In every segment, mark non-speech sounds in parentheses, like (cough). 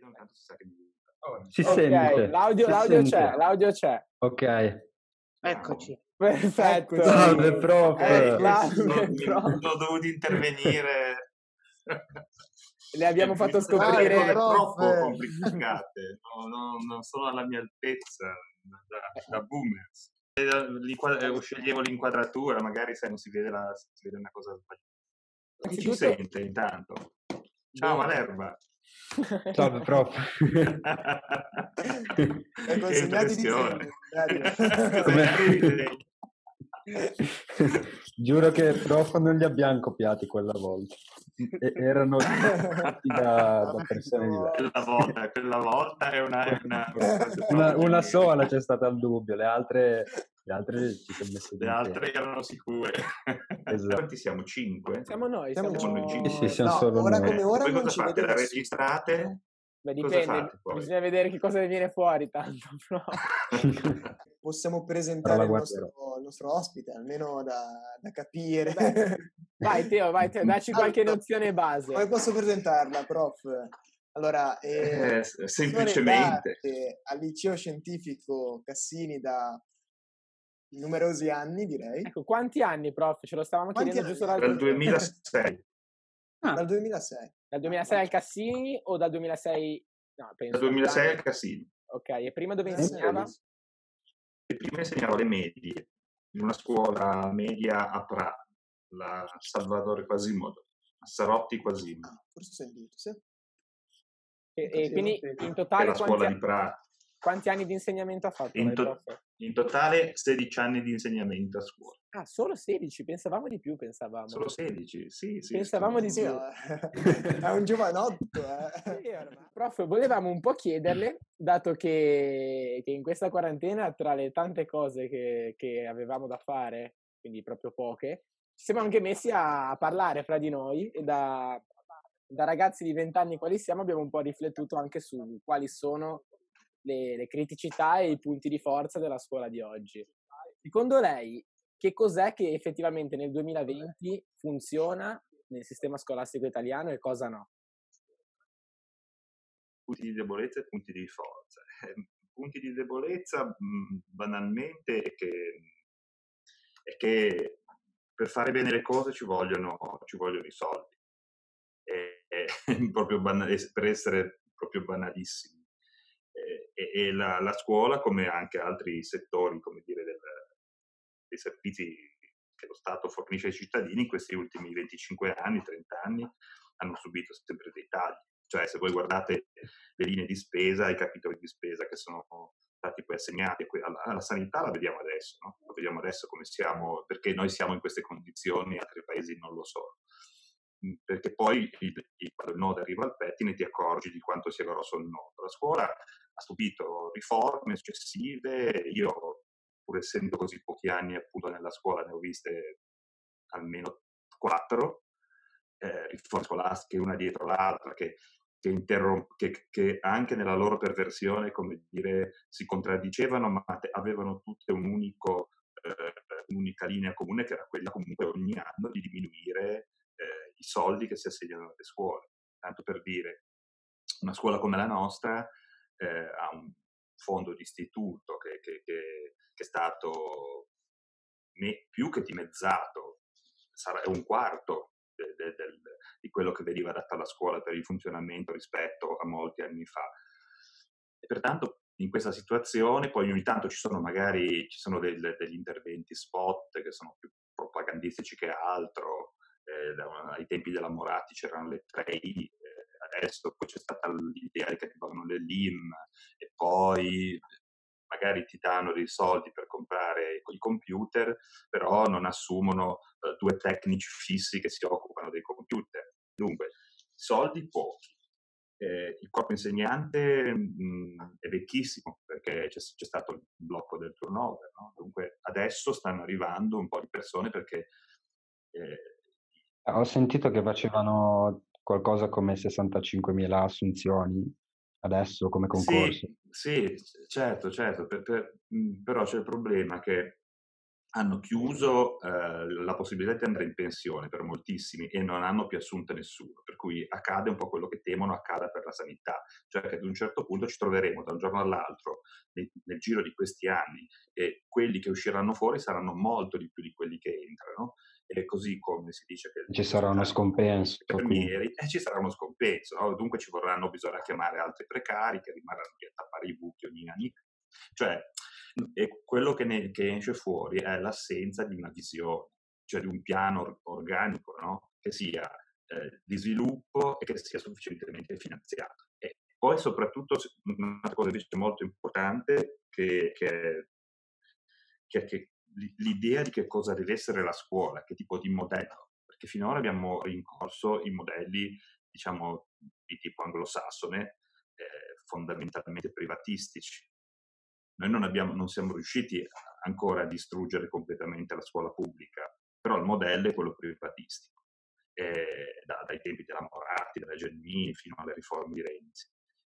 vedo, intanto si sa che mi Si Ok, sente. l'audio, si l'audio sente. c'è, l'audio c'è. Ok. Eccoci. Perfetto. Salve, prof. Eh, Salve, prof. sono dovuto intervenire. Le abbiamo fatto scoprire- cose Prof. troppo complicate, no, no, non sono alla mia altezza da, da boomers. E la- l'inquad- eh, sceglievo l'inquadratura, magari se non si vede, la, si vede una cosa sbagliata. Chi ci sente intanto? Ciao Malerba. Salve, prof. Hai che consegnati di (laughs) Come- Giuro che prof non li abbiamo copiati quella volta. E- erano (laughs) fatti da, da persone diverse. quella volta, quella volta è una... È una, Una, una sola c'è stata al dubbio, le altre, le altre ci sono messe Le altre erano sicure. Esatto. Quanti siamo? Cinque? Siamo noi, Siamo siamo... noi cinque. Sì, sì, siamo No, solo ora noi. come ora Voi non cosa ci fate? La registrate? Beh, Cosa dipende, fate bisogna vedere che cosa ne viene fuori tanto. (laughs) (laughs) però. Possiamo presentare il nostro, il nostro ospite, almeno da, da capire. Beh, (laughs) Vai Teo, vai Teo, dacci qualche Allora, nozione base. Come posso presentarla, prof? Allora, eh, Eh, semplicemente. al liceo scientifico Cassini da numerosi anni, direi, Ecco, quanti anni, prof? Ce lo stavamo Quanti chiedendo giusto anni? Dal 2006. (laughs) Ah. dal 2006. Dal 2006 al Cassini o dal 2006... No, penso. Dal 2006 al. Cassini. Ok, e prima dove insegnava? E prima insegnavo le medie, in una scuola media a Pra, la Salvatore Quasimodo, a Sarotti Quasimodo, Ah, forse sentito, sì. E, Sì, e quindi in totale quanti, Pra. quanti anni di insegnamento ha fatto In, to-? In totale 16 anni di insegnamento a scuola. Ah, solo 16, pensavamo di più, pensavamo. Solo 16, sì, sì. Pensavamo di Sì, più. (laughs) è un giovanotto, eh. Sì. Prof, volevamo un po' chiederle, dato che, che in questa quarantena, tra le tante cose che, che avevamo da fare, quindi proprio poche, ci siamo anche messi a, a parlare fra di noi e da, da ragazzi di 20 anni quali siamo abbiamo un po' riflettuto anche su quali sono le, le criticità e i punti di forza della scuola di oggi. Secondo lei, che cos'è che effettivamente nel 2020 funziona nel sistema scolastico italiano e cosa no? punti di debolezza e punti di forza. Eh, punti di debolezza, mh, banalmente, è che, è che per fare bene le cose ci vogliono, ci vogliono i soldi. E- e- (laughs) proprio bana- es- per essere proprio banalissimi. E, e- la, la scuola, come anche altri settori, come dire, del- dei servizi che lo Stato fornisce ai cittadini, in questi ultimi 25 anni, 30 anni, hanno subito sempre dei tagli. Cioè, se voi guardate le linee di spesa, i capitoli di spesa che sono stati poi assegnati alla, alla sanità, la vediamo adesso, no? La vediamo adesso come siamo, perché noi siamo in queste condizioni, altri paesi non lo sono. Mm, Perché poi il, il- quando il nodo arriva al pettine ti accorgi di quanto sia grosso il nodo. La scuola ha subito riforme successive, io pur essendo così pochi anni appunto nella scuola ne ho viste almeno quattro, eh, riforme scolastiche una dietro l'altra che, che, interrom- che- che anche nella loro perversione, come dire, si contraddicevano, ma te- avevano tutte un unico, eh, un'unica linea comune che era quella comunque ogni anno di diminuire eh, i soldi che si assegnano alle scuole. Tanto per dire, una scuola come la nostra eh, ha un fondo di istituto che, che- che- che è stato me- più che dimezzato, sarà, un quarto de- de- del- di quello che veniva dato alla scuola per il funzionamento rispetto a molti anni fa. E pertanto in questa situazione poi ogni tanto ci sono magari ci sono del- degli interventi spot che sono più propagandistici che altro, eh, da- ai tempi della Moratti c'erano le 3I, eh, adesso poi c'è stata l'idea che arrivavano le LIM e poi magari ti danno dei soldi per comprare i computer, però non assumono eh, due tecnici fissi che si occupano dei computer. Dunque, soldi pochi. Eh, il corpo insegnante mh, è vecchissimo perché c'è, c'è stato il blocco del turnover. no? Dunque, adesso stanno arrivando un po' di persone perché eh, Ho sentito che facevano qualcosa come 65.000 assunzioni adesso come concorso. Sì, sì, certo, certo, per- per- mh, però c'è il problema che hanno chiuso eh, la possibilità di andare in pensione per moltissimi e non hanno più assunto nessuno, per cui accade un po' quello che temono accada per la sanità, cioè che ad un certo punto ci troveremo da un giorno all'altro nel, nel giro di questi anni e quelli che usciranno fuori saranno molto di più di quelli che entrano e così come si dice che ci sarà uno scompenso infermieri, eh, ci sarà uno scompenso, no? dunque ci vorranno, bisogna chiamare altri precari che rimarranno lì a tappare i buchi ogni anno. Cioè, e quello che, ne, che esce fuori è l'assenza di una visione, cioè di un piano organico, no? che sia eh, di sviluppo e che sia sufficientemente finanziato. E poi soprattutto una cosa invece molto importante che, che, che, che l'idea di che cosa deve essere la scuola, che tipo di modello, perché finora abbiamo rincorso i modelli, diciamo, di tipo anglosassone, eh, fondamentalmente privatistici. Noi non, abbiamo, non siamo riusciti ancora a distruggere completamente la scuola pubblica, però il modello è quello privatistico, eh, da, dai tempi della Moratti, della Gelmini fino alle riforme di Renzi.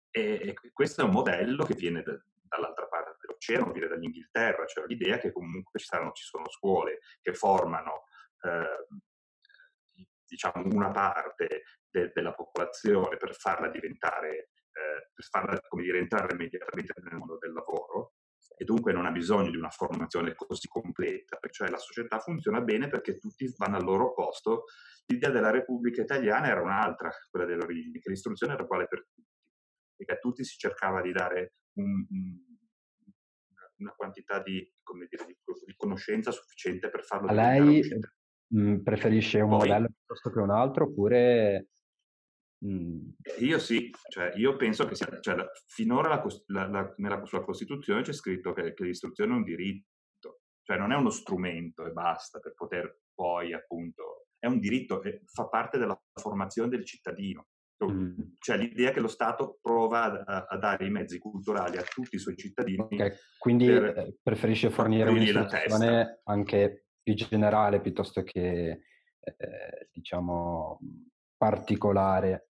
E, questo è un modello che viene da, dall'altra parte dell'oceano, viene dall'Inghilterra, cioè l'idea che comunque ci, saranno, ci sono scuole che formano eh, diciamo una parte de, della popolazione per farla diventare, eh, per farla come dire, entrare immediatamente nel mondo del lavoro e dunque non ha bisogno di una formazione così completa, cioè la società funziona bene perché tutti vanno al loro posto. L'idea della Repubblica Italiana era un'altra, quella delle origini, che l'istruzione era uguale per che a tutti si cercava di dare un, una quantità di, dire, di, di, conoscenza sufficiente per farlo. A lei mhmm, preferisce un Poi, modello piuttosto che un altro oppure... Mh... Io sì, cioè io penso che sia, cioè, finora la, la, la, nella sua Costituzione c'è scritto che, che l'istruzione è un diritto, cioè non è uno strumento e basta per poter poi appunto, è un diritto e fa parte della formazione del cittadino. Mm. Cioè l'idea che lo Stato prova a, a, dare i mezzi culturali a tutti i suoi cittadini. Okay. Quindi per eh, preferisce fornire un'istruzione anche più generale piuttosto che, eh, diciamo, particolare.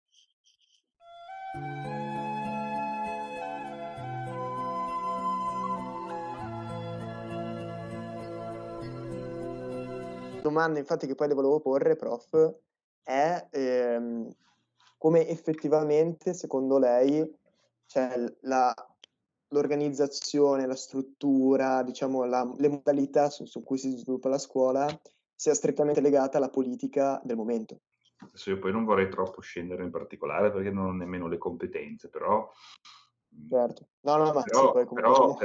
Domanda infatti che poi le volevo porre, prof, è ehm, come effettivamente, secondo lei, cioè la, l'organizzazione, la struttura, diciamo, la, le modalità su, su, cui si sviluppa la scuola sia strettamente legata alla politica del momento. Adesso io poi non vorrei troppo scendere in particolare perché non ho nemmeno le competenze, però... Certo. No, no, ma però, (laughs) sì, poi però,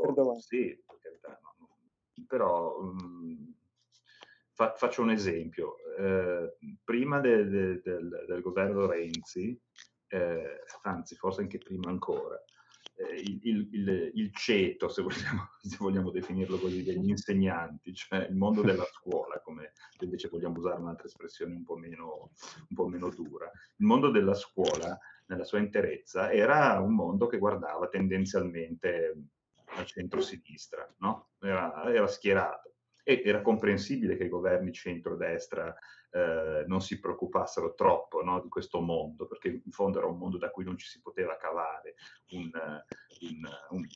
però sì, per carità, no, però um, fa, faccio un esempio. Eh, prima de, de, del, del, governo Renzi, eh, anzi forse anche prima ancora, eh, il, il, il, ceto, se vogliamo, (laughs) se vogliamo, definirlo così, degli insegnanti, cioè il mondo della scuola, come invece vogliamo usare un'altra espressione un po' meno, un po meno dura, il mondo della scuola nella sua interezza era un mondo che guardava tendenzialmente al centro-sinistra, no? era, era schierato e era comprensibile che i governi centrodestra eh, non si preoccupassero troppo no, di questo mondo, perché in fondo era un mondo da cui non ci si poteva cavare un, un, un,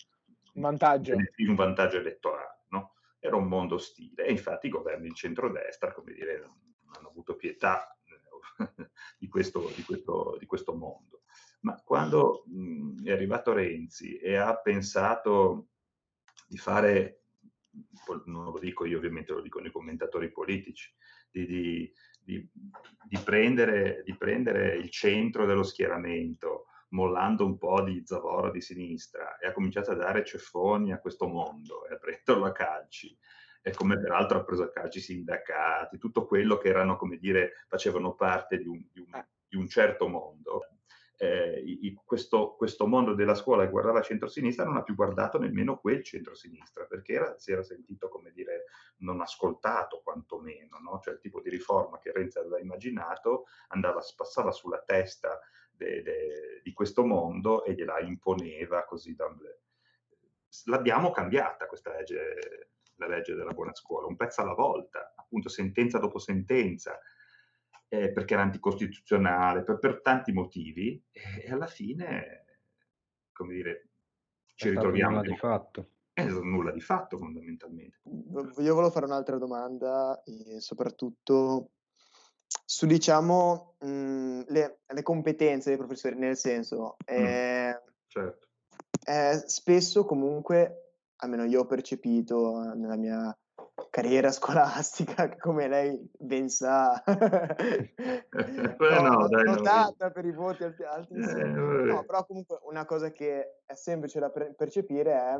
un vantaggio. un vantaggio elettorale. No? Era un mondo ostile e infatti i governi di centrodestra, come dire, non hanno avuto pietà eh, (laughs) di questo, di questo, di questo mondo. Ma quando mh, è arrivato Renzi e ha pensato di fare non lo dico io, ovviamente lo dicono i commentatori politici, di, di, di, di prendere, prendere, il centro dello schieramento, mollando un po' di zavoro di sinistra, e ha cominciato a dare ceffoni a questo mondo e a prenderlo a calci. E come peraltro ha preso a calci i sindacati, tutto quello che erano, come dire, facevano parte di un, di un, di un certo mondo eh, i, questo, questo, mondo della scuola che guardava centro-sinistra non ha più guardato nemmeno quel centro-sinistra, perché era, si era sentito, come dire, non ascoltato quantomeno, no? cioè il tipo di riforma che Renzi aveva immaginato andava, passava sulla testa de, de, di questo mondo e gliela imponeva così. Da, l'abbiamo cambiata questa legge, la legge della buona scuola, un pezzo alla volta, appunto sentenza dopo sentenza, eh, perché era anticostituzionale, per, per tanti motivi, e, e, alla fine, come dire, ci ritroviamo. Di fatto. è nulla di fatto fondamentalmente. Io volevo fare un'altra domanda, soprattutto su diciamo mh, mhmm, le, le, competenze dei professori, nel senso, eh, mm, certo. eh, spesso comunque, almeno io ho percepito nella mia carriera (laughs) scolastica, come lei ben sa, no, no, dai, notata no. per i voti alti, altissimi. Eh, no, però comunque una cosa che è semplice da percepire è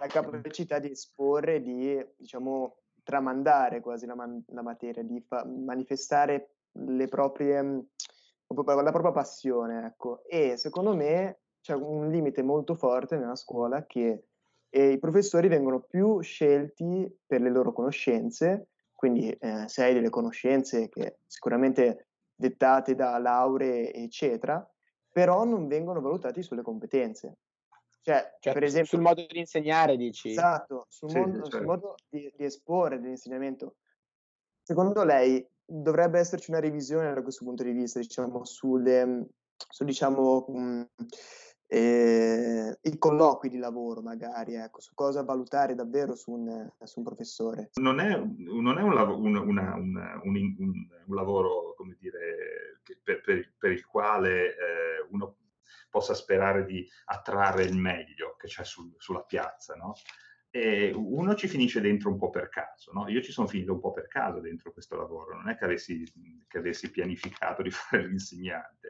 la capacità di esporre, di diciamo tramandare quasi la, man- la materia, di fa- manifestare le proprie, la propria passione, ecco. E secondo me c'è un limite molto forte nella scuola che eh, i professori vengono più scelti per le loro conoscenze, quindi eh, se hai delle conoscenze che sicuramente dettate da lauree, eccetera, però non vengono valutati sulle competenze. Cioè, cioè, per esempio, sul modo di insegnare, dici? Esatto, sul, sì, modo, certo. sul modo di, di, esporre dell'insegnamento. Secondo lei dovrebbe esserci una revisione da questo punto di vista, diciamo, sulle, su, diciamo, mh, eh, i colloqui di lavoro magari, ecco, su cosa valutare davvero su un, su un professore. Non è, non è un, un, una, un, un, lavoro, come dire, per, per, per il quale eh, uno possa sperare di attrarre il meglio che c'è sul, sulla piazza, no? E uno ci finisce dentro un po' per caso, no? Io ci sono finito un po' per caso dentro questo lavoro, non è che avessi, che avessi pianificato di (laughs) fare l'insegnante.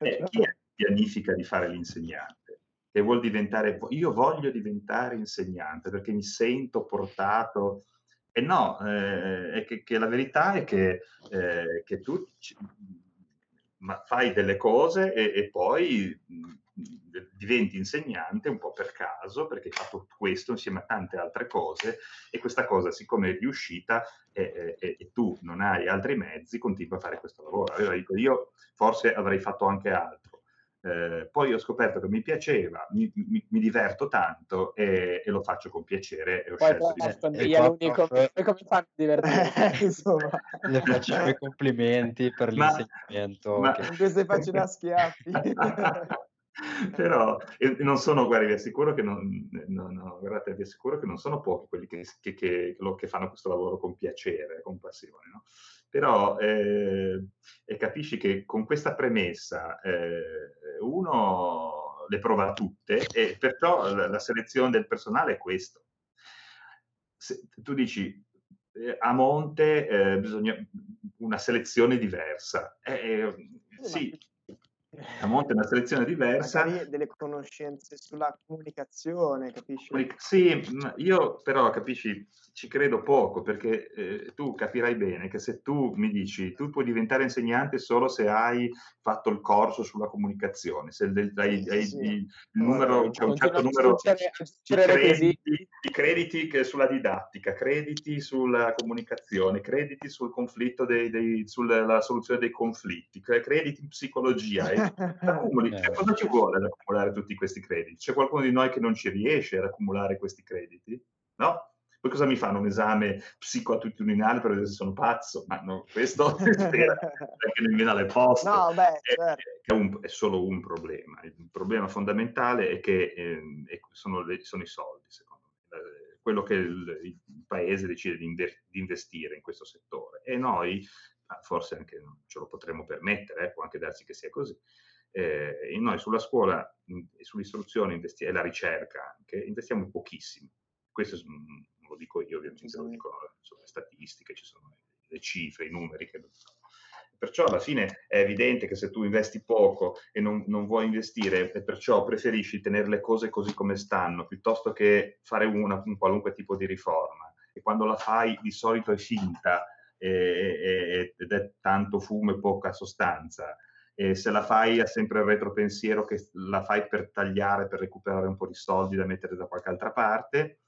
Eh, eh, chi è pianifica di fare l'insegnante? Che vuol diventare, io voglio diventare insegnante perché mi sento portato e no, eh, che, che, la verità è che, eh, che tu ma fai delle cose e, e poi mh, diventi insegnante un po' per caso, perché hai fatto questo insieme a tante altre cose e questa cosa, siccome è riuscita e, e, e tu non hai altri mezzi, continui a fare questo lavoro. Allora dico, io forse avrei fatto anche altro. Eh, poi ho scoperto che mi piaceva, mi, mi, mi diverto tanto e, e, lo faccio con piacere e ho poi scelto di mettere. l'unico, come fanno a divertirsi? (laughs) Insomma. Le facciamo i complimenti per l'insegnamento. Ma, che... queste faccio da schiaffi. (laughs) Però non sono, guardi, vi assicuro che non, no, no, guardate, vi assicuro che non sono pochi quelli che, che, che, che fanno questo lavoro con piacere, con passione, no? Però eh, e capisci che con questa premessa eh, uno le prova tutte e perciò la, la selezione del personale è questo. Se, tu dici eh, a monte eh, bisogna una selezione diversa. Eh, sì, a monte è una selezione diversa. Magari delle conoscenze sulla comunicazione, capisci? Sì, io però capisci, ci credo poco perché eh, tu capirai bene che se tu mi dici tu puoi diventare insegnante solo se hai fatto il corso sulla comunicazione, se hai, hai, sì. il numero, c'è un certo numero di crediti, di crediti sulla didattica, crediti sulla comunicazione, crediti sul conflitto dei, dei, sulla soluzione dei conflitti, crediti in psicologia. (laughs) accumuli, cioè, cosa ci vuole ad accumulare tutti questi crediti? C'è qualcuno di noi che non ci riesce ad accumulare questi crediti? No? Poi cosa mi fanno? Un esame psicoattitudinale per vedere se sono pazzo? Ma no, questo (laughs) perché nemmeno alle poste. No, beh, certo. è, un, è, solo un problema. Il problema fondamentale è che eh, sono, le, sono, i soldi, secondo me. Eh, quello che il, il paese decide di, inver- di investire in questo settore. E noi forse anche non ce lo potremmo permettere, eh, può anche darsi che sia così. Eh, noi sulla scuola e sull'istruzione e la ricerca anche investiamo pochissimo. Questo non lo dico io, ovviamente lo dicono le statistiche, ci sono le cifre, i numeri che. Perciò alla fine è evidente che se tu investi poco e non, non, vuoi investire e perciò preferisci tenere le cose così come stanno piuttosto che fare una, un qualunque tipo di riforma e quando la fai di solito è finta e, ed è tanto fumo e poca sostanza. E se la fai ha sempre il retropensiero che la fai per tagliare, per recuperare un po' di soldi da mettere da qualche altra parte,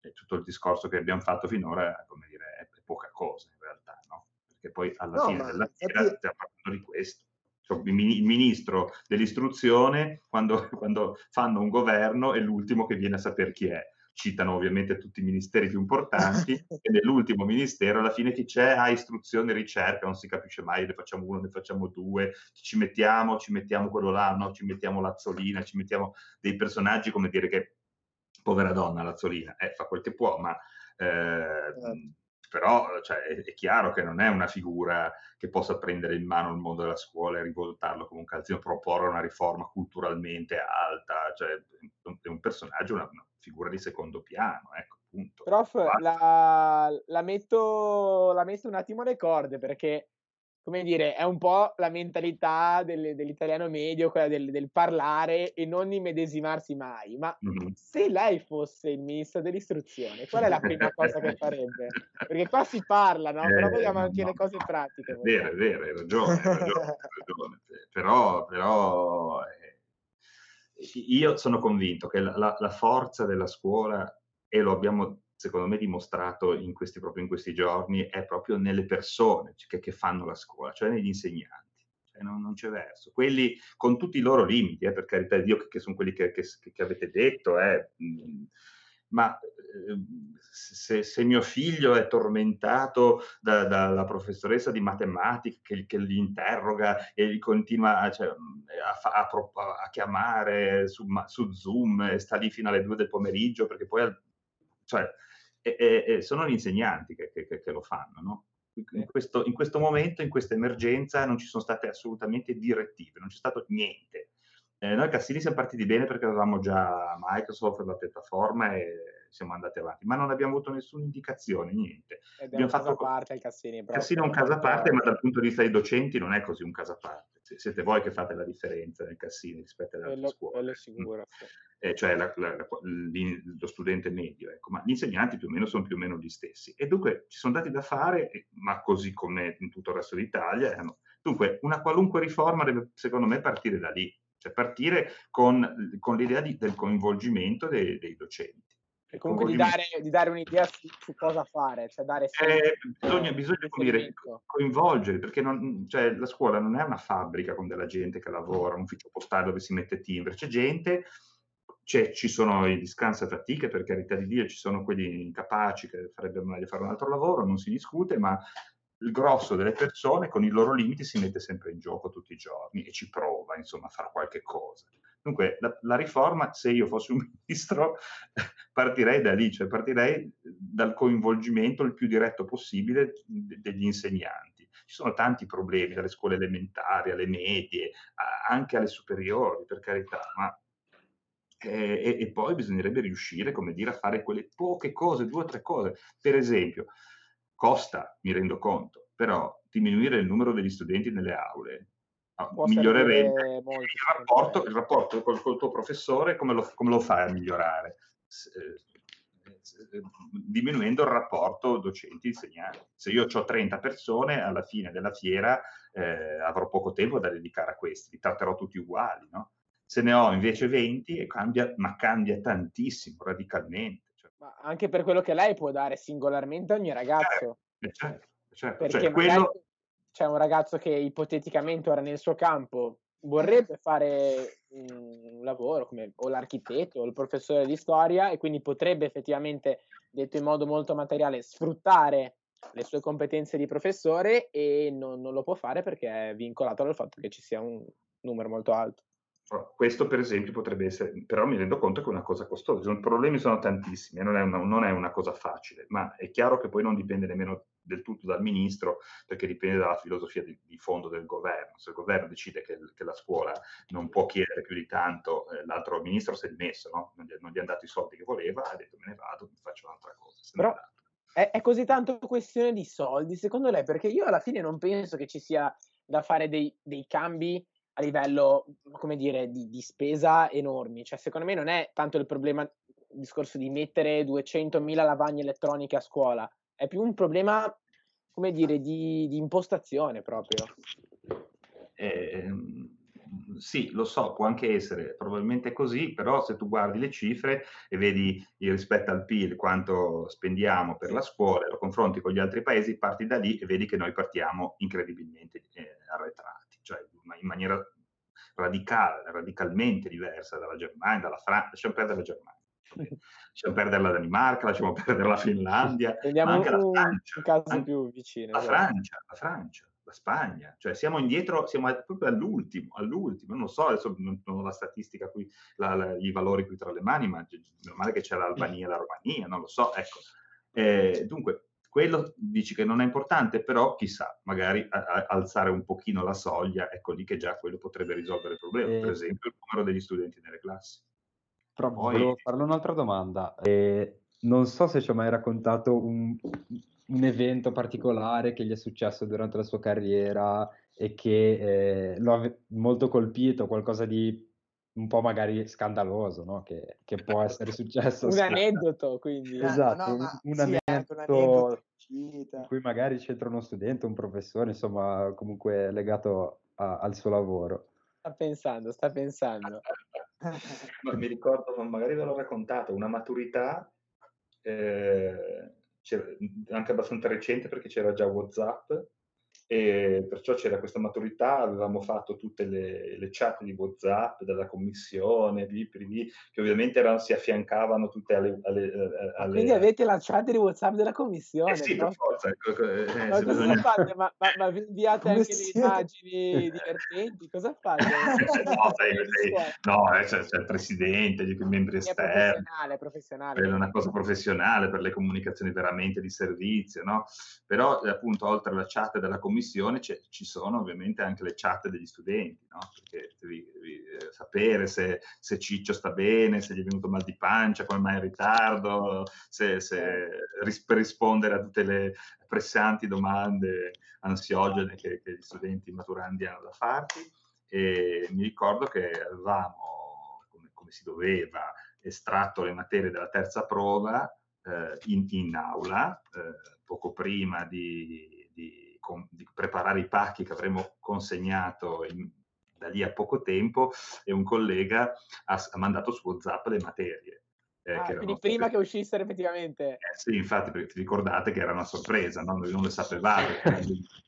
e tutto il discorso che abbiamo fatto finora, come dire, è, poca cosa in realtà, no? Perché poi alla no, fine della fiera stiamo parlando di questo. Cioè, il ministro dell'istruzione, quando, (laughs) quando fanno un governo, è l'ultimo che viene a sapere chi è citano ovviamente tutti i ministeri più importanti (laughs) e nell'ultimo ministero alla fine chi c'è ha istruzione e ricerca, non si capisce mai, ne facciamo uno, ne facciamo due, ci mettiamo, ci mettiamo quello là, no? ci mettiamo l'Azzolina, ci mettiamo dei personaggi come dire che povera donna Lazzolina, eh, fa quel che può, ma eh, certo. Però cioè, è, è, chiaro che non è una figura che possa prendere in mano il mondo della scuola e rivoltarlo come un calzino, proporre una riforma culturalmente alta, cioè, è un personaggio, una, una figura di secondo piano, ecco, punto. Prof, la, la, metto, la metto un attimo alle corde perché come dire, è un po' la mentalità del, dell'italiano medio, quella del, del, parlare e non immedesimarsi mai. Ma mm-hmm. se lei fosse il ministro dell'istruzione, qual è la prima cosa che farebbe? Perché qua si parla, no? Però eh, vogliamo anche no. le cose pratiche. È vero, è vero, hai ragione, hai ragione, hai ragione. Però, però eh, io sono convinto che la, la, la forza della scuola, e lo abbiamo secondo me dimostrato in questi, proprio in questi giorni, è proprio nelle persone che, che fanno la scuola, cioè negli insegnanti. Cioè non, non, c'è verso. Quelli con tutti i loro limiti, eh, per carità di Dio, che, che sono quelli che, che avete detto, eh, ma eh, se, se, mio figlio è tormentato da, dalla professoressa di matematica che, che gli interroga e gli continua cioè, a, a, a, chiamare su, su, Zoom e sta lì fino alle due del pomeriggio perché poi cioè, e, e, sono gli insegnanti che, che, che lo fanno, no? In questo, in questo, momento, in questa emergenza, non ci sono state assolutamente direttive, non c'è stato niente. Eh, noi Cassini siamo partiti bene perché avevamo già Microsoft, la piattaforma e siamo andati avanti, ma non abbiamo avuto nessuna indicazione, niente. Ed è un caso a parte il Cassini. Cassini è un caso a parte, ma dal punto di vista dei docenti non è così un caso a parte. Siete voi che fate la differenza nel Cassini rispetto alle altre scuole. Quello è sicuro. Eh, cioè la, la, la, lo studente medio, ecco. ma gli insegnanti più o meno sono più o meno gli stessi. E dunque ci sono dati da fare, ma così come in tutto il resto d'Italia. Eh, dunque, una qualunque riforma deve, secondo me, partire da lì, cioè partire con, con l'idea di, del coinvolgimento dei, dei docenti. E comunque di dare, di dare, un'idea su, su, cosa fare, cioè dare eh, bisogna, bisogna dire, coinvolgere, perché non, cioè, la scuola non è una fabbrica con della gente che lavora, un ufficio postale dove si mette timbre, c'è gente, c'è, ci sono i discansi a fatiche, per carità di Dio, ci sono quelli incapaci che farebbero meglio fare un altro lavoro, non si discute, ma il grosso delle persone con i loro limiti si mette sempre in gioco tutti i giorni e ci prova, insomma, a fare qualche cosa. Dunque, la, la, riforma, se io fossi un (laughs) ministro, partirei da lì, cioè partirei dal coinvolgimento il più diretto possibile degli insegnanti. Ci sono tanti problemi, dalle scuole elementari alle medie, anche alle superiori, per carità, ma eh, e, e, poi bisognerebbe riuscire, come dire, a fare quelle poche cose, due o tre cose. Per esempio, costa, mi rendo conto, però diminuire il numero degli studenti nelle aule migliorerebbe il rapporto, il rapporto col, col, tuo professore, come lo, come lo fai a migliorare? Eh, diminuendo il rapporto docenti-insegnanti. Se io ho 30 persone, alla fine della fiera eh, avrò poco tempo da dedicare a questi, li tratterò tutti uguali, no? Se ne ho invece 20, e cambia, ma cambia tantissimo, radicalmente. Cioè. Ma anche per quello che lei può dare singolarmente a ogni ragazzo. Eh, certo, certo. Perché cioè, quello c'è un ragazzo che ipoteticamente ora nel suo campo vorrebbe fare un lavoro come o l'architetto o il professore di storia e quindi potrebbe effettivamente, detto in modo molto materiale, sfruttare le sue competenze di professore e non, non lo può fare perché è vincolato dal fatto che ci sia un numero molto alto. Questo per esempio potrebbe essere, però mi rendo conto che è una cosa costosa, i problemi sono tantissimi, non è, una, non è una cosa facile, ma è chiaro che poi non dipende nemmeno del tutto dal ministro, perché dipende dalla filosofia di, di fondo del governo. Se il governo decide che, che, la scuola non può chiedere più di tanto, eh, l'altro ministro si è dimesso, no? non, gli, non, gli, hanno dato i soldi che voleva, ha detto me ne vado, mi faccio un'altra cosa. Però è, è, così tanto questione di soldi, secondo lei? Perché io alla fine non penso che ci sia da fare dei, dei cambi a livello, come dire, di, di, spesa enormi. Cioè, secondo me non è tanto il problema, il discorso di mettere 200.000 lavagne elettroniche a scuola, è più un problema, come dire, di, di impostazione proprio. Eh, sì, lo so, può anche essere probabilmente così, però se tu guardi le cifre e vedi rispetto al PIL quanto spendiamo per la scuola, lo confronti con gli altri paesi, parti da lì e vedi che noi partiamo incredibilmente eh, arretrati cioè in maniera radicale, radicalmente diversa dalla Germania, dalla Francia, lasciamo perdere la Germania, (laughs) lasciamo perdere la Danimarca, lasciamo perdere la Finlandia, Prendiamo anche un, la Francia. Caso più vicino. La Francia, la Francia, la Spagna, cioè siamo indietro, siamo proprio all'ultimo, all'ultimo, non so, adesso non, non ho la statistica qui, la, la, i valori qui tra le mani, ma normale che c'è l'Albania e la Romania, non lo so, ecco. Eh, dunque, quello dici che non è importante, però chissà, magari a, a, alzare un pochino la soglia, ecco lì che già quello potrebbe risolvere il problema, eh, per esempio il numero degli studenti nelle classi. Però Poi... volevo farle un'altra domanda. Eh, non so se ci ho mai raccontato un, un evento particolare che gli è successo durante la sua carriera e che eh, lo ha molto colpito, qualcosa di un po' magari scandaloso, no? che, che, può essere successo. un aneddoto, quindi. Esatto, no, no, un, un, sì, aneddoto un, aneddoto in cui magari c'entra uno studente, un professore, insomma, comunque legato a, al suo lavoro. Sta pensando, sta pensando. (laughs) Ma mi ricordo, magari ve l'ho raccontato, una maturità eh, anche abbastanza recente perché c'era già WhatsApp e perciò c'era questa maturità, avevamo fatto tutte le, le chat di WhatsApp della commissione, lì, lì, che ovviamente erano, si affiancavano tutte alle, alle, eh, alle... Quindi avete la chat di WhatsApp della commissione? Eh sì, no? per forza. Eh, eh ma cosa bisogna... fate? Ma, ma, ma inviate Come anche le immagini divertenti? Cosa fate? (laughs) no, sei, sei, no eh, c'è, c'è, il presidente, i membri esterni. È professionale, professionale. È una cosa professionale per le comunicazioni veramente di servizio, no? Però appunto oltre alla chat della commissione commissione ci sono ovviamente anche le chat degli studenti, no? perché devi, devi eh, sapere se, se, Ciccio sta bene, se gli è venuto mal di pancia, come mai è in ritardo, se, se ris- rispondere a tutte le pressanti domande ansiogene che, che gli studenti maturandi hanno da farti. E mi ricordo che avevamo, come, come si doveva, estratto le materie della terza prova eh, in, in, aula, eh, poco prima di, di di preparare i pacchi che avremmo consegnato in, da lì a poco tempo e un collega ha, ha mandato su WhatsApp le materie. Eh, ah, quindi prima che uscissero effettivamente. Eh, sì, infatti, perché ti ricordate che era una sorpresa, no? noi non le sapevamo.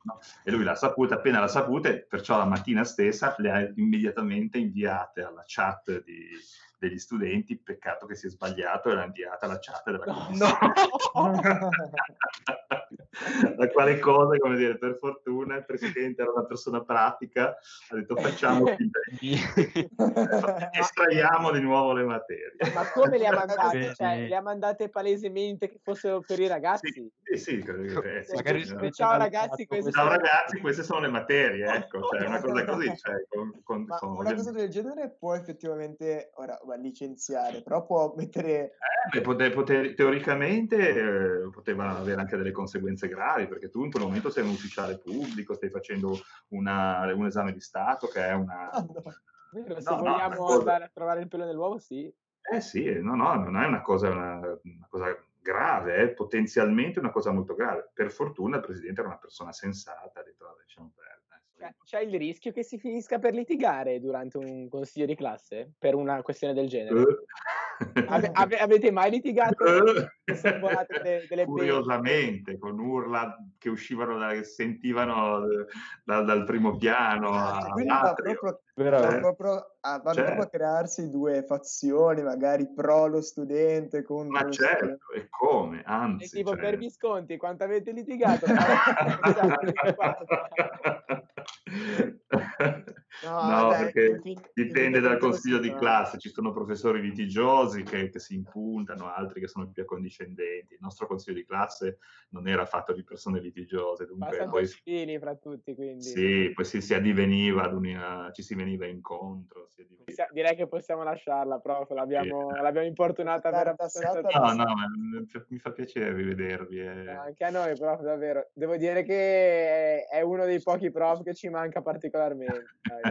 no? E lui l'ha saputa, appena l'ha saputa, perciò la mattina stessa le ha immediatamente inviate alla chat di, degli studenti, peccato che si è sbagliato e l'ha inviata alla chat della commissione. No. (laughs) la quale cosa, come dire, per fortuna il presidente era una persona pratica, ha detto facciamo (laughs) (laughs) estraiamo di nuovo le materie. Ma come le ha (laughs) mandate? Cioè, le ha mandate palesemente che fossero per i ragazzi? Sì, sì, sì Magari sì, ciao ragazzi, queste ciao sono... ragazzi, queste sono le materie, ecco, cioè una cosa così. Cioè, con, con, con, una cosa del genere può effettivamente, ora, va, licenziare, però può mettere... Eh, poter, poter, teoricamente eh, poteva avere anche delle conseguenze gravi, perché tu in quel momento sei un ufficiale pubblico, stai facendo una, un esame di Stato che è una... Ah, no. se no, vogliamo no, andare a trovare il pelo nell'uovo, sì. Eh sì, no, no, non è una cosa, una, una cosa grave, è potenzialmente una cosa molto grave. Per fortuna il Presidente era una persona sensata, ha detto, lasciamo perdere. C'è il rischio che si finisca per litigare durante un consiglio di classe per una questione del genere? Uh. Ave, ave, avete mai litigato? Uh. De, delle Curiosamente, con urla che uscivano, da, che sentivano da, dal primo piano. Ah, quindi va proprio, va proprio, ah, vanno certo. proprio a crearsi due fazioni, magari pro lo studente contro Ma certo, e come? Anzi, e tipo cioè... per Visconti, quanto avete litigato? No, no dai, perché quindi, dipende dal consiglio di classe, ci sono professori litigiosi che, che, si impuntano, altri che sono più accondiscendenti. Il nostro consiglio di classe non era fatto di persone litigiose, dunque poi fini fra tutti, quindi. Sì, poi si, si addiveniva ad una, ci si veniva incontro. Si addiveniva... Direi che possiamo lasciarla, prof, l'abbiamo, sì. l'abbiamo importunata per abbastanza No, no, mi fa piacere rivedervi. Eh. Anche a noi, prof, davvero. Devo dire che è uno dei pochi prof che ci manca particolarmente. (laughs)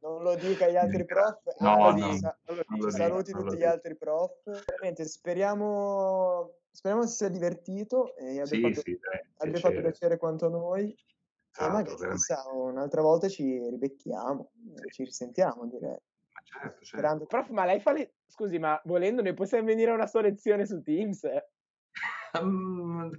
non lo dica agli altri prof. No, no, sa- no, saluti tutti gli altri prof. Veramente speriamo, speriamo si sia divertito e abbia, sì, fatto, sì, dai, abbia fatto piacere quanto noi. Esatto, e magari chissà, un'altra volta ci ribecchiamo, sì. ci risentiamo direi. Certo, certo. Prof, ma lei fa le... Scusi, ma volendo ne possiamo venire a una sua lezione su Teams? Um,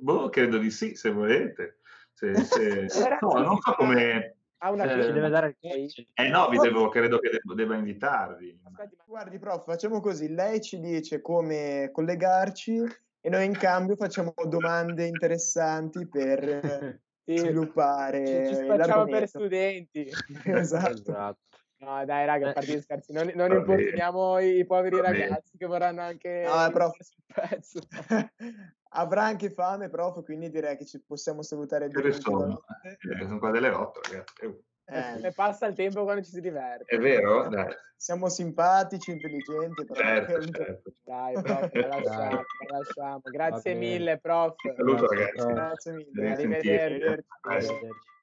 boh, credo di sì, se volete. Se, se... (laughs) no, non so come ha una eh, deve dare il Eh no, vi devo, credo che debba, debba invitarvi. Guardi, prof, facciamo così: lei ci dice come collegarci e noi in cambio facciamo domande interessanti per, (laughs) sì. sviluppare. Ci, ci facciamo per studenti. (laughs) esatto. esatto. No, dai, raga, a parte gli scherzi, non, non importuniamo i, poveri ragazzi che vorranno anche no, prof. sul pezzo. (laughs) Avrà anche fame, prof, quindi direi che ci possiamo salutare. Che sono? Eh, sono qua delle 8, ragazzi. Eh. passa il tempo quando ci si diverte. È vero? Dai. Siamo simpatici, intelligenti. Però certo, certo. Dai, prof, la (laughs) lasciamo, la lasciamo. Grazie mille, prof. Saluto, ragazzi. Grazie mille. Arrivederci. Arrivederci.